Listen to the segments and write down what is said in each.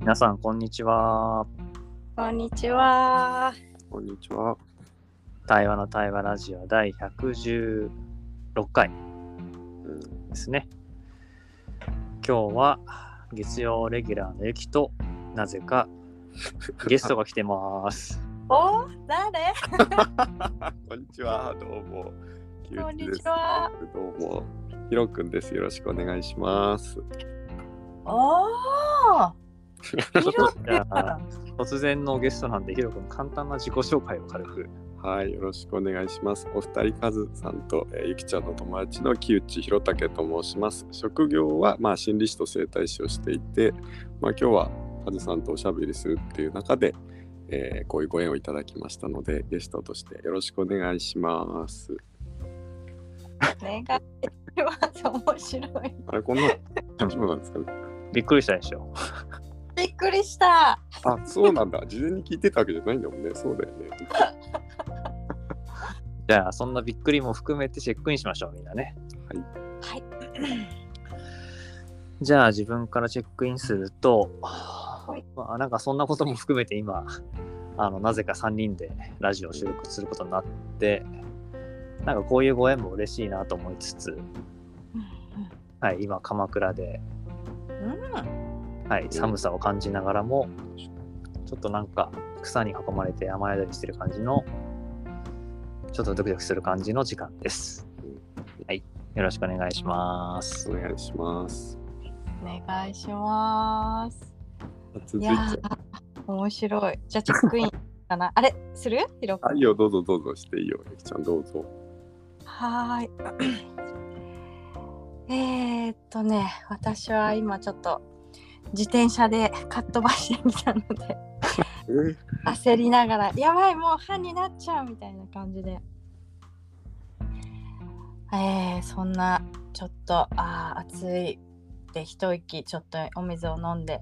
皆さん、こんにちは。こんにちは。こんにちは。対話の対話ラジオ第116回うんですね。今日は月曜レギュラーのゆきと、なぜかゲストが来てます。お、誰？こんにちは。どうも。こんにちは。どうも。ひろくんです。よろしくお願いします。おお。突然のゲストなんで、ひろくん、簡単な自己紹介を軽く。はい、よろしくお願いします。お二人、カズさんと、えーゆきちゃんの友達の木内弘武と申します。職業は、まあ、心理師と整体師をしていて、まあ、今日はカズさんとおしゃべりするっていう中で、えーこういうご縁をいただきましたので、ゲストとしてよろしくお願いします。願いします。面白い。あれ、こんな、なんですかね？びっくりしたでしょ。びっくりした。あ、そうなんだ。事前に聞いてたわけじゃないんだもんね。そうだよね。じゃあ、そんなびっくりも含めてチェックインしましょう、みんなね。はい。じゃあ、自分からチェックインすると、いまあ、なんかそんなことも含めて今、あのなぜか3人でラジオを収録することになって、なんかこういうご縁も嬉しいなと思いつつ、はい、今、鎌倉で、うん。はい、寒さを感じながらも、ちょっとなんか草に囲まれて雨宿りしてる感じの、ちょっとドキドキする感じの時間です。はい、よろしくお願いしますお。願いします。お願いします。続いやー、面白い。じゃあチェックインかな。あれ、する？ひろくいいよ、どうぞどうぞしていいよ。ゆきちゃん、どうぞ。はーい。えーっとね、私は今ちょっと自転車でかっ飛ばしてみたので、え？ー焦りながら、やばい、もう半になっちゃうみたいな感じで。えー、そんな、ちょっと、あー暑いで一息、ちょっとお水を飲んで、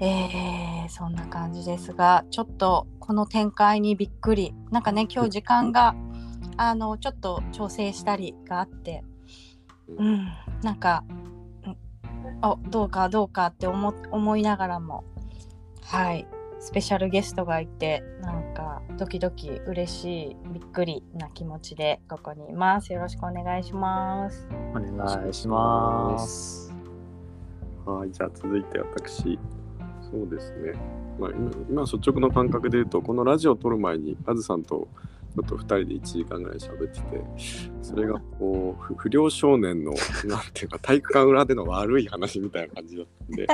えー、そんな感じですが、ちょっとこの展開にびっくり。なんかね、今日時間が、あの、ちょっと調整したりがあって、うん、なんか、うんあどうかどうかって思思いながらも、はい、スペシャルゲストがいて、なんかドキドキ嬉しい、びっくりな気持ちでここにいます。よろしくお願いします。お願いします。はい、じゃあ続いて私。そうですね。まあ、今今率直な感覚で言うと、このラジオを撮る前に、あずさんとちょっと2人で1時間ぐらい喋ってて、それがこう、不不良少年の、なんていうか、体育館裏での悪い話みたいな感じだったんで、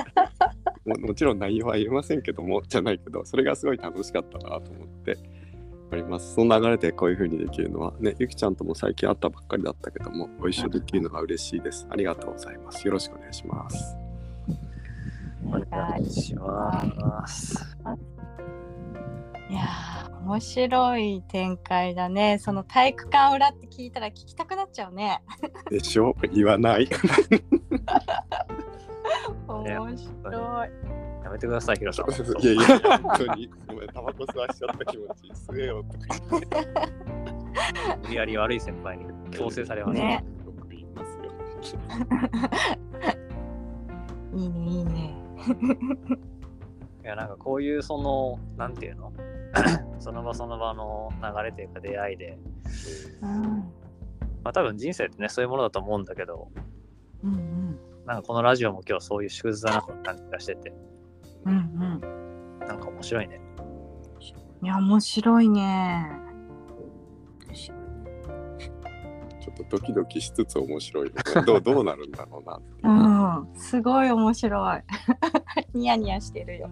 ももちろん内容は言えませんけども、じゃないけど、それがすごい楽しかったなと思って。ありますその流れでこういう風にできるのはね、ゆきちゃんとも最近会ったばっかりだったけども、ご一緒できるのが嬉しいです。ありがとうございます。よろしくお願いします。お願いします。いやー、面白い展開だね。その体育館裏って聞いたら聞きたくなっちゃうね。でしょ？言わない。面白い。やめてください、ヒロさん。いやいや、本当に、ごめん、タバコ吸わしちゃった気持ち、吸えよとか言って、無理やり悪い先輩に強制されました。ねよく言いますよ。いいね、いいね。いや、なんかこういうその、なんていうの？その場その場の流れというか出会いで、うん、まあ多分人生ってね、そういうものだと思うんだけど、うん、うん。なんかこのラジオも今日そういう縮図だなって感じがしてて、うんうん、なんか面白いね。いや面白いね。ちょっとドキドキしつつ面白い、ね。どうどうなるんだろうなうん、すごい面白い。ニヤニヤしてるよ。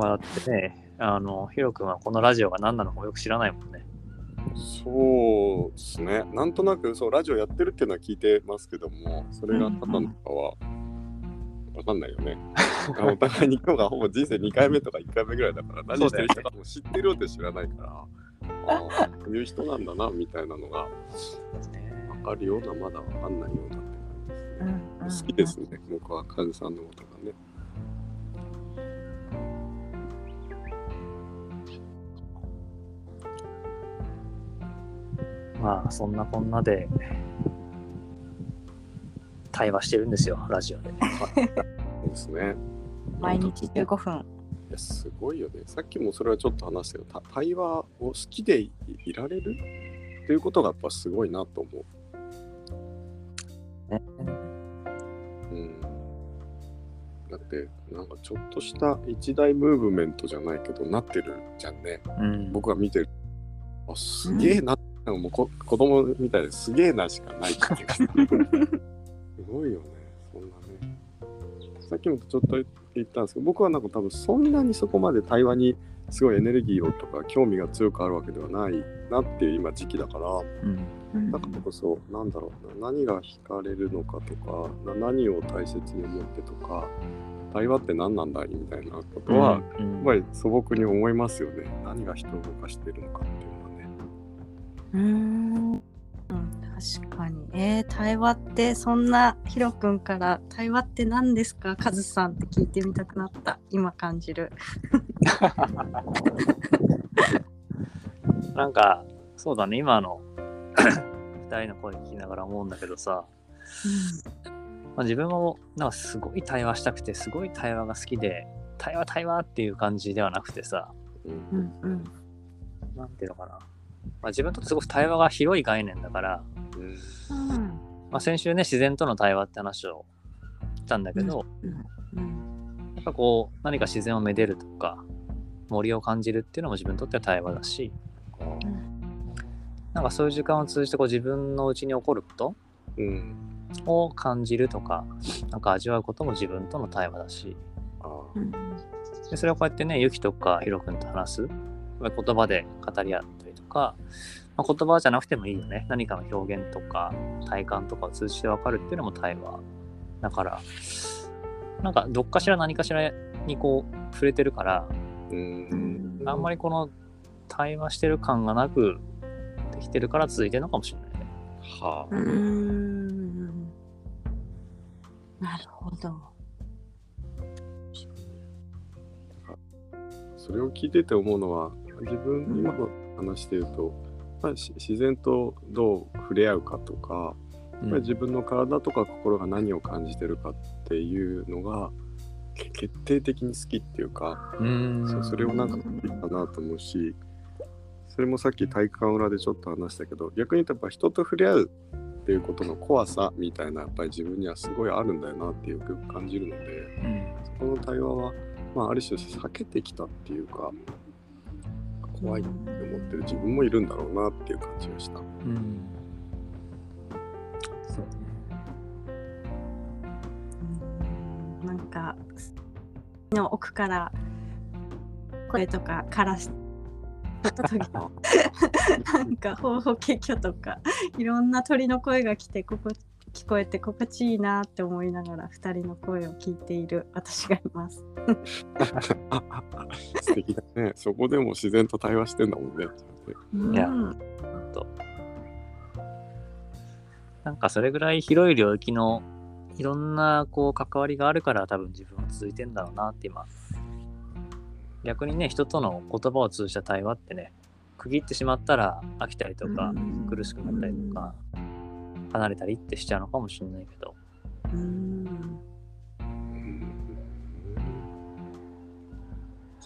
まあだってね、あの、ヒロ君はこのラジオが何なのかもよく知らないもんね。そうですね。なんとなくそうラジオやってるっていうのは聞いてますけども、それがただのかはわかんないよね。お互いに今日がほぼ人生2回目とか1回目ぐらいだから、何してる人かも知ってるよって知らないから、ああ、こういう人なんだなみたいなのがわかるような、まだわかんないようなって感じですね。好きですね、僕はカズさんのことがね。まあそんなこんなで対話してるんですよラジオで。そうですね。毎日15分。いやすごいよね。さっきもそれはちょっと話したけど、た対話を好きでいいられる？っていうことがやっぱすごいなと思う。ねうん。だって、なんかちょっとした一大ムーブメントじゃないけど、なってるじゃんね。うん、僕が見てる。あ、すげえな。なんかもうこ子供みたいですげえなしかないっていうか。すごいよね。そんなね。さっきもちょっと言ったんですけど、僕はなんか多分そんなにそこまで対話にすごいエネルギーをとか興味が強くあるわけではないなっていう今時期だから、うんだからこそ、なんだろうな、何が惹かれるのかとか、な何を大切に思ってとか、対話って何なんだいみたいなことは、うんやっぱり素朴に思いますよね。何が人を動かしてるのかっていう。うーん。うん確かに。えー、対話ってそんなヒロ君から対話って何ですか？カズさんって聞いてみたくなった。今感じる。なんかそうだね。今の 二人の声聞きながら思うんだけどさ、まあ、自分もなんかすごい対話したくてすごい対話が好きで対話対話っていう感じではなくてさ。うん。うんうん。なんていうのかな、まあ、自分にとってすごく対話が広い概念だから、うん。うんまあ、先週ね自然との対話って話をしたんだけど、うん。やっぱこう何か自然をめでるとか森を感じるっていうのも自分にとっては対話だしなんかそういう時間を通じてこう自分のうちに起こることうん。を感じるとかなんか味わうことも自分との対話だし。うん。でそれをこうやってねゆきとかひろくんと話すまあ言葉で語り合っか、まあ、言葉じゃなくてもいいよね何かの表現とか体感とかを通じて分かるっていうのも対話だからなんかどっかしら何かしらにこう触れてるからうん。あんまりこの対話してる感がなくできてるから続いてるのかもしれないね。はうーんなるほど。あ。それを聞いてて思うのは、自分、今の話で言うと、まあ、し自然とどう触れ合うかとか、やっぱり自分の体とか心が何を感じてるかっていうのがけ決定的に好きっていうか、うん。そうそれをなんかいいかなと思うしそれもさっき体育館裏でちょっと話したけど逆に言うとやっぱ人と触れ合うっていうことの怖さみたいなやっぱり自分にはすごいあるんだよなってよく感じるのでうん。そこの対話は、まあ、ある種避けてきたっていうか怖いって思ってる自分もいるんだろうなっていう感じがした。うんそううんなんかの奥から声とかからし時の なんかほほけきょとかいろんな鳥の声が来てここ聞こえて心地いいなって思いながら2人の声を聞いている私がいます。素敵だね。そこでも自然と対話してんだもんね。いやうんとなんかそれぐらい広い領域のいろんなこう関わりがあるから多分自分は続いてんだろうなって今逆にね人との言葉を通じた対話ってね区切ってしまったら飽きたりとかうん苦しくなったりとか離れたりってしちゃうのかもしれないけどうん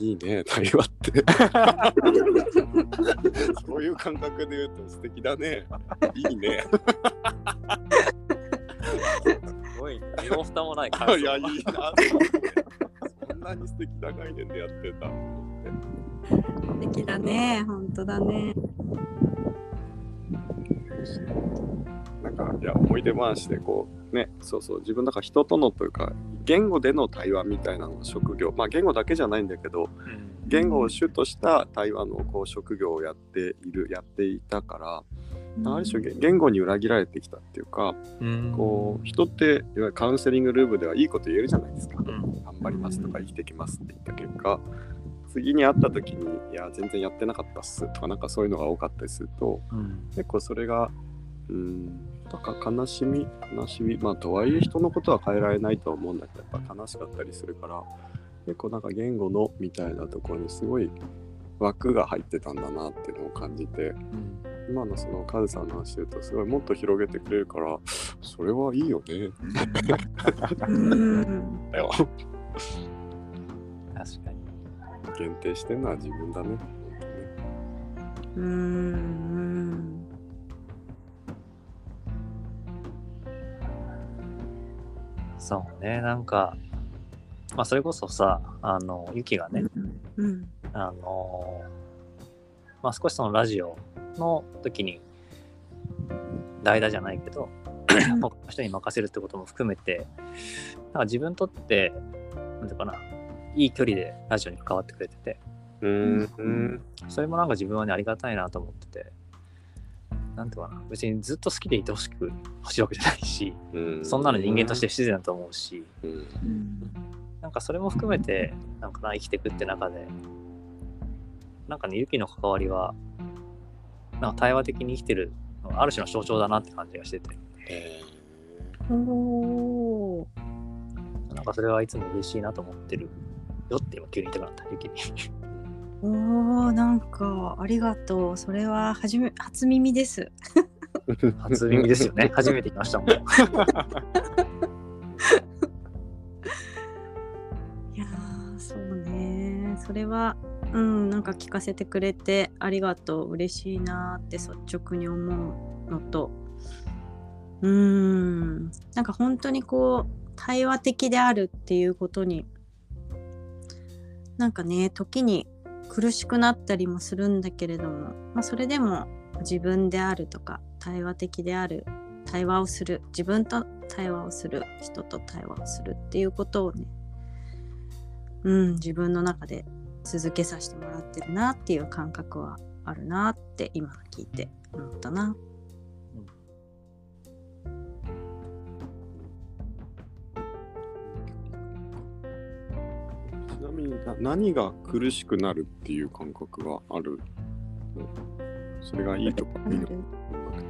いいね、対話って。そういう感覚で言うと素敵だね。いいね。すごい身も蓋もないいや、いいな。そんなに素敵な概念でやってた。素敵だね本当だね。なんか、いや、思い出話でこう、ね、そうそう、自分だから人とのというか、言語での対話みたいなのが職業、まあ言語だけじゃないんだけど、うん。言語を主とした対話のこう職業をやっている、やっていたから、ある種言言語に裏切られてきたっていうか、うん。こう人っていわゆるカウンセリングルームではいいこと言えるじゃないですか。うん。頑張りますとか生きてきますって言った結果、次に会った時に、いや、全然やってなかったっすとか、なんかそういうのが多かったりすると、うん。結構それが、うん、なんか悲しみ、悲しみ、まあとはいえ人のことは変えられないとは思うんだけど、やっぱ悲しかったりするから、結構なんか言語のみたいなところにすごい枠が入ってたんだなっていうのを感じて、うん今のそのカズさんの話で言うとすごいもっと広げてくれるからそれはいいよね。確かに。限定してんのは自分だね。本うんそうね、なんか、まあそれこそさ、あの、ユキがね、うんあのまあ少しそのラジオの時に代打じゃないけど他の人に任せるってことも含めてなんか自分にとってなんていうかないい距離でラジオに関わってくれてて。うん。それもなんか自分はねありがたいなと思っててなんていうかな。別にずっと好きでいてほしく欲しいわけじゃないしうん。そんなの人間として不自然だと思うし。うん。うん。なんかそれも含めてなんかな生きていくって中でなんかねユキの関わりはなんか対話的に生きてるある種の象徴だなって感じがしてて。えおー。なんかそれはいつも嬉しいなと思ってるよって今急に言いたくなったユキにおーなんかありがとう。それは初め初耳です。ー 初耳ですよね。初めて来ましたもん。いやーそうね。それはうんなんか聞かせてくれてありがとう。嬉しいなーって率直に思うのと。うーん。なんか本当にこう対話的であるっていうことになんかね時に苦しくなったりもするんだけれども、まあ、それでも自分であるとか対話的である対話をする自分と対話をする人と対話をするっていうことをねうん自分の中で続けさせてもらってるなっていう感覚はあるなって今聞いて思ったな。な何が苦しくなるっていう感覚がある？のそれがいいとかいいのか。なくて。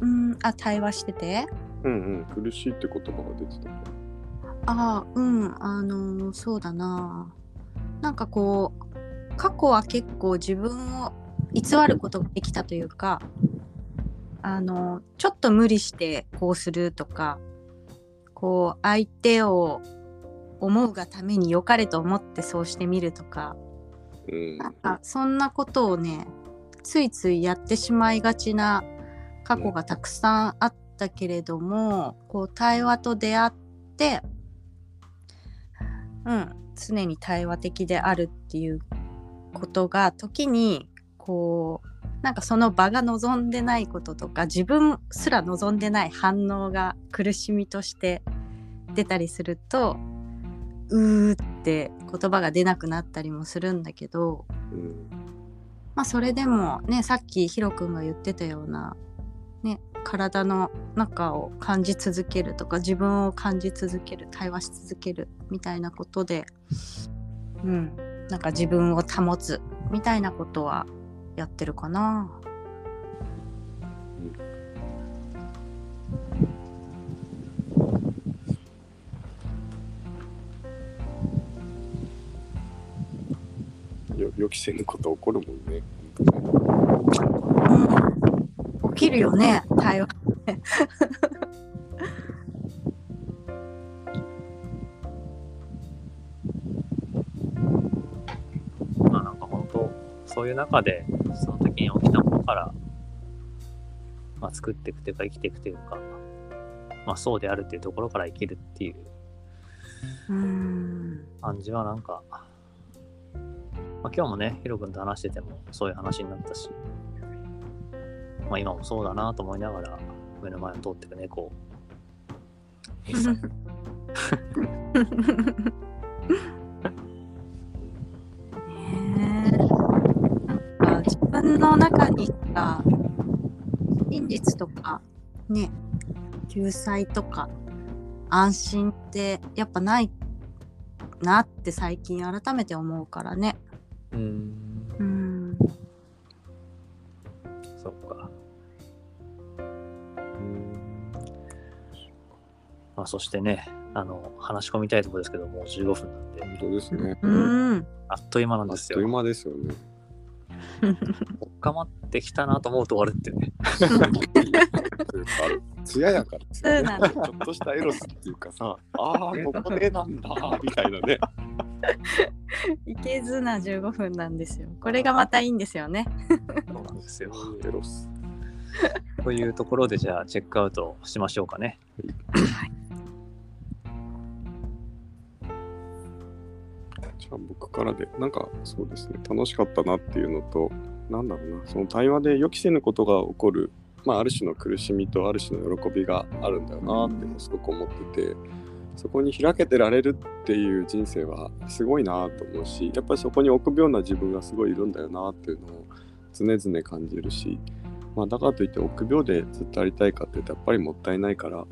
うん。あ対話してて？うんうん、苦しいって言葉が出てた。かああうん。あのーそうだな。なんかこう過去は結構自分を偽ることができたというかあのちょっと無理してこうするとかこう相手を思うがために良かれと思ってそうしてみるとか。うん。なんかそんなことをねついついやってしまいがちな過去がたくさんあったけれども、こう対話と出会ってうん常に対話的であるっていうことが時にこうなんかその場が望んでないこととか自分すら望んでない反応が苦しみとして出たりするとうーって言葉が出なくなったりもするんだけど、うんまあそれでもねさっきヒロ君が言ってたような、ね、体の中を感じ続けるとか自分を感じ続ける対話し続けるみたいなことで、うん、なんか自分を保つみたいなことはやってるかな。予期せぬこと起こるもんね。うん、起きるよね対話。まあなんか本当そういう中でその時に起きたものから、まあ、作っていくというか生きていくというか、まあ、そうであるっていうところから生きるっていううん感じはなんか、まあ、今日もねヒロ君と話しててもそういう話になったし、まあ、今もそうだなと思いながら目の前を通っていく猫をねえなんか自分の中にさ真実とかね救済とか安心ってやっぱないなって最近改めて思うからね。うんうんそっかうんまあそしてねあの話し込みたいところですけどもう15分なんで本当ですね。うんあっという間なんあっですよという間ですよね。おっかまってきたなと思うと終わるっていうね。艶やかですよね。そうなんだちょっとしたエロスっていうかさ、ああ、ここでなんだ、みたいなね。いけずな15分なんですよ。これがまたいいんですよね。そうなんですよ。エロス。というところでじゃあチェックアウトしましょうかね。じゃあ僕からで、なんかそうですね、楽しかったなっていうのと、なんだろうな、その対話で予期せぬことが起こる、まあ、ある種の苦しみとある種の喜びがあるんだよなってすごく思ってて、そこに開けてられるっていう人生はすごいなと思うし、やっぱりそこに臆病な自分がすごいいるんだよなっていうのを常々感じるし、まあ、だからといって臆病でずっとありたいかっていうとやっぱりもったいないから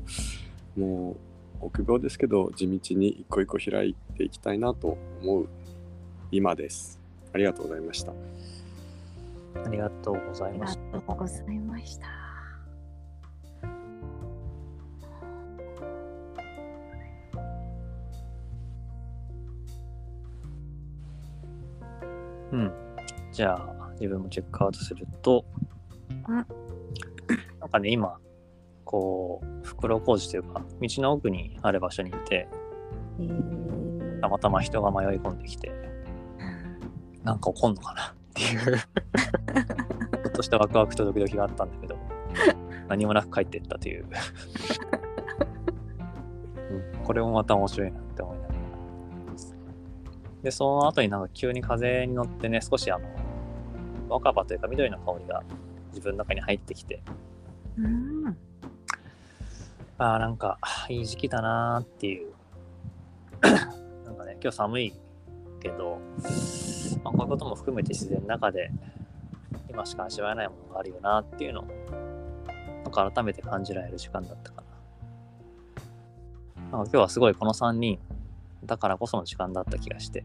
もう臆病ですけど地道に一個一個開いていきたいなと思う今です。ありがとうございました。ありがとうございありがました。とうございました。うん。じゃあ、自分もチェックアウトすると、うんなんかね、今、こう、袋小路というか、道の奥にある場所にいて、えーたまたま人が迷い込んできて、なんか起こんのかなっていう、ちょっとしたワクワクとドキドキがあったんだけど、何もなく帰っていったという。うんこれもまた面白いな。で、その後になんか急に風に乗ってね、少しあの、若葉というか緑の香りが自分の中に入ってきて、うんああ、なんかいい時期だなーっていう。なんかね、今日寒いけど、まあ、こういうことも含めて自然の中で今しか味わえないものがあるよなっていうのを、なんか改めて感じられる時間だったかな。なんか今日はすごいこの3人だからこその時間だった気がして、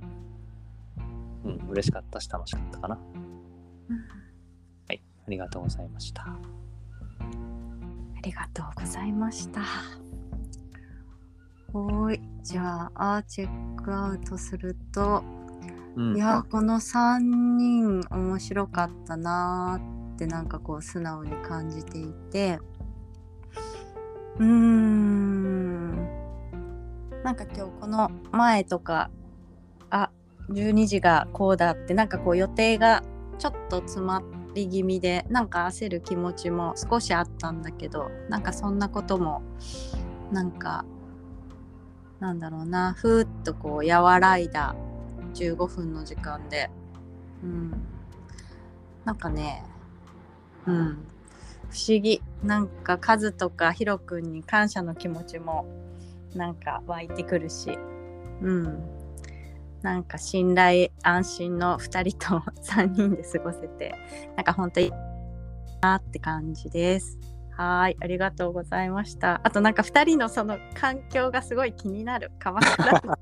うん、嬉しかったし楽しかったかな。はい、ありがとうございました。ありがとうございました。はーい、じゃあチェックアウトすると、うん、いやこの3人面白かったなーってなんかこう素直に感じていてうーんなんか今日この前とかあ12時がこうだってなんかこう予定がちょっと詰まり気味でなんか焦る気持ちも少しあったんだけどなんかそんなこともなんかなんだろうなふーっとこう和らいだ15分の時間で、うん、なんかね、うん、不思議。なんかカズとかヒロくんに感謝の気持ちもなんか湧いてくるし、うん、なんか信頼安心の2人と 3人で過ごせてなんか本当にいいなって感じです。はい、ありがとうございました。あとなんか2人のその環境がすごい気になる。鎌倉の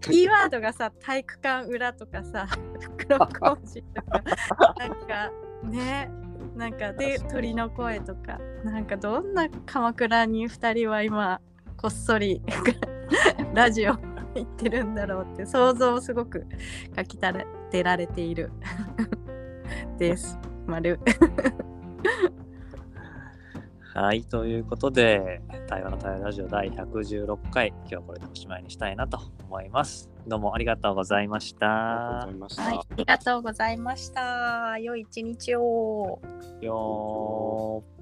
キーワードがさ体育館裏とかさ 袋小路とかなんかねなんかで鳥の声とかなんかどんな鎌倉に2人は今こっそり ラジオ行ってるんだろうって想像をすごくかきたてられている です。丸 はい、ということで、対話の対話ラジオ第116回、今日はこれでおしまいにしたいなと思います。どうもありがとうございましあたりがとうございました。はい、ありがとうございました。良い一日を。よー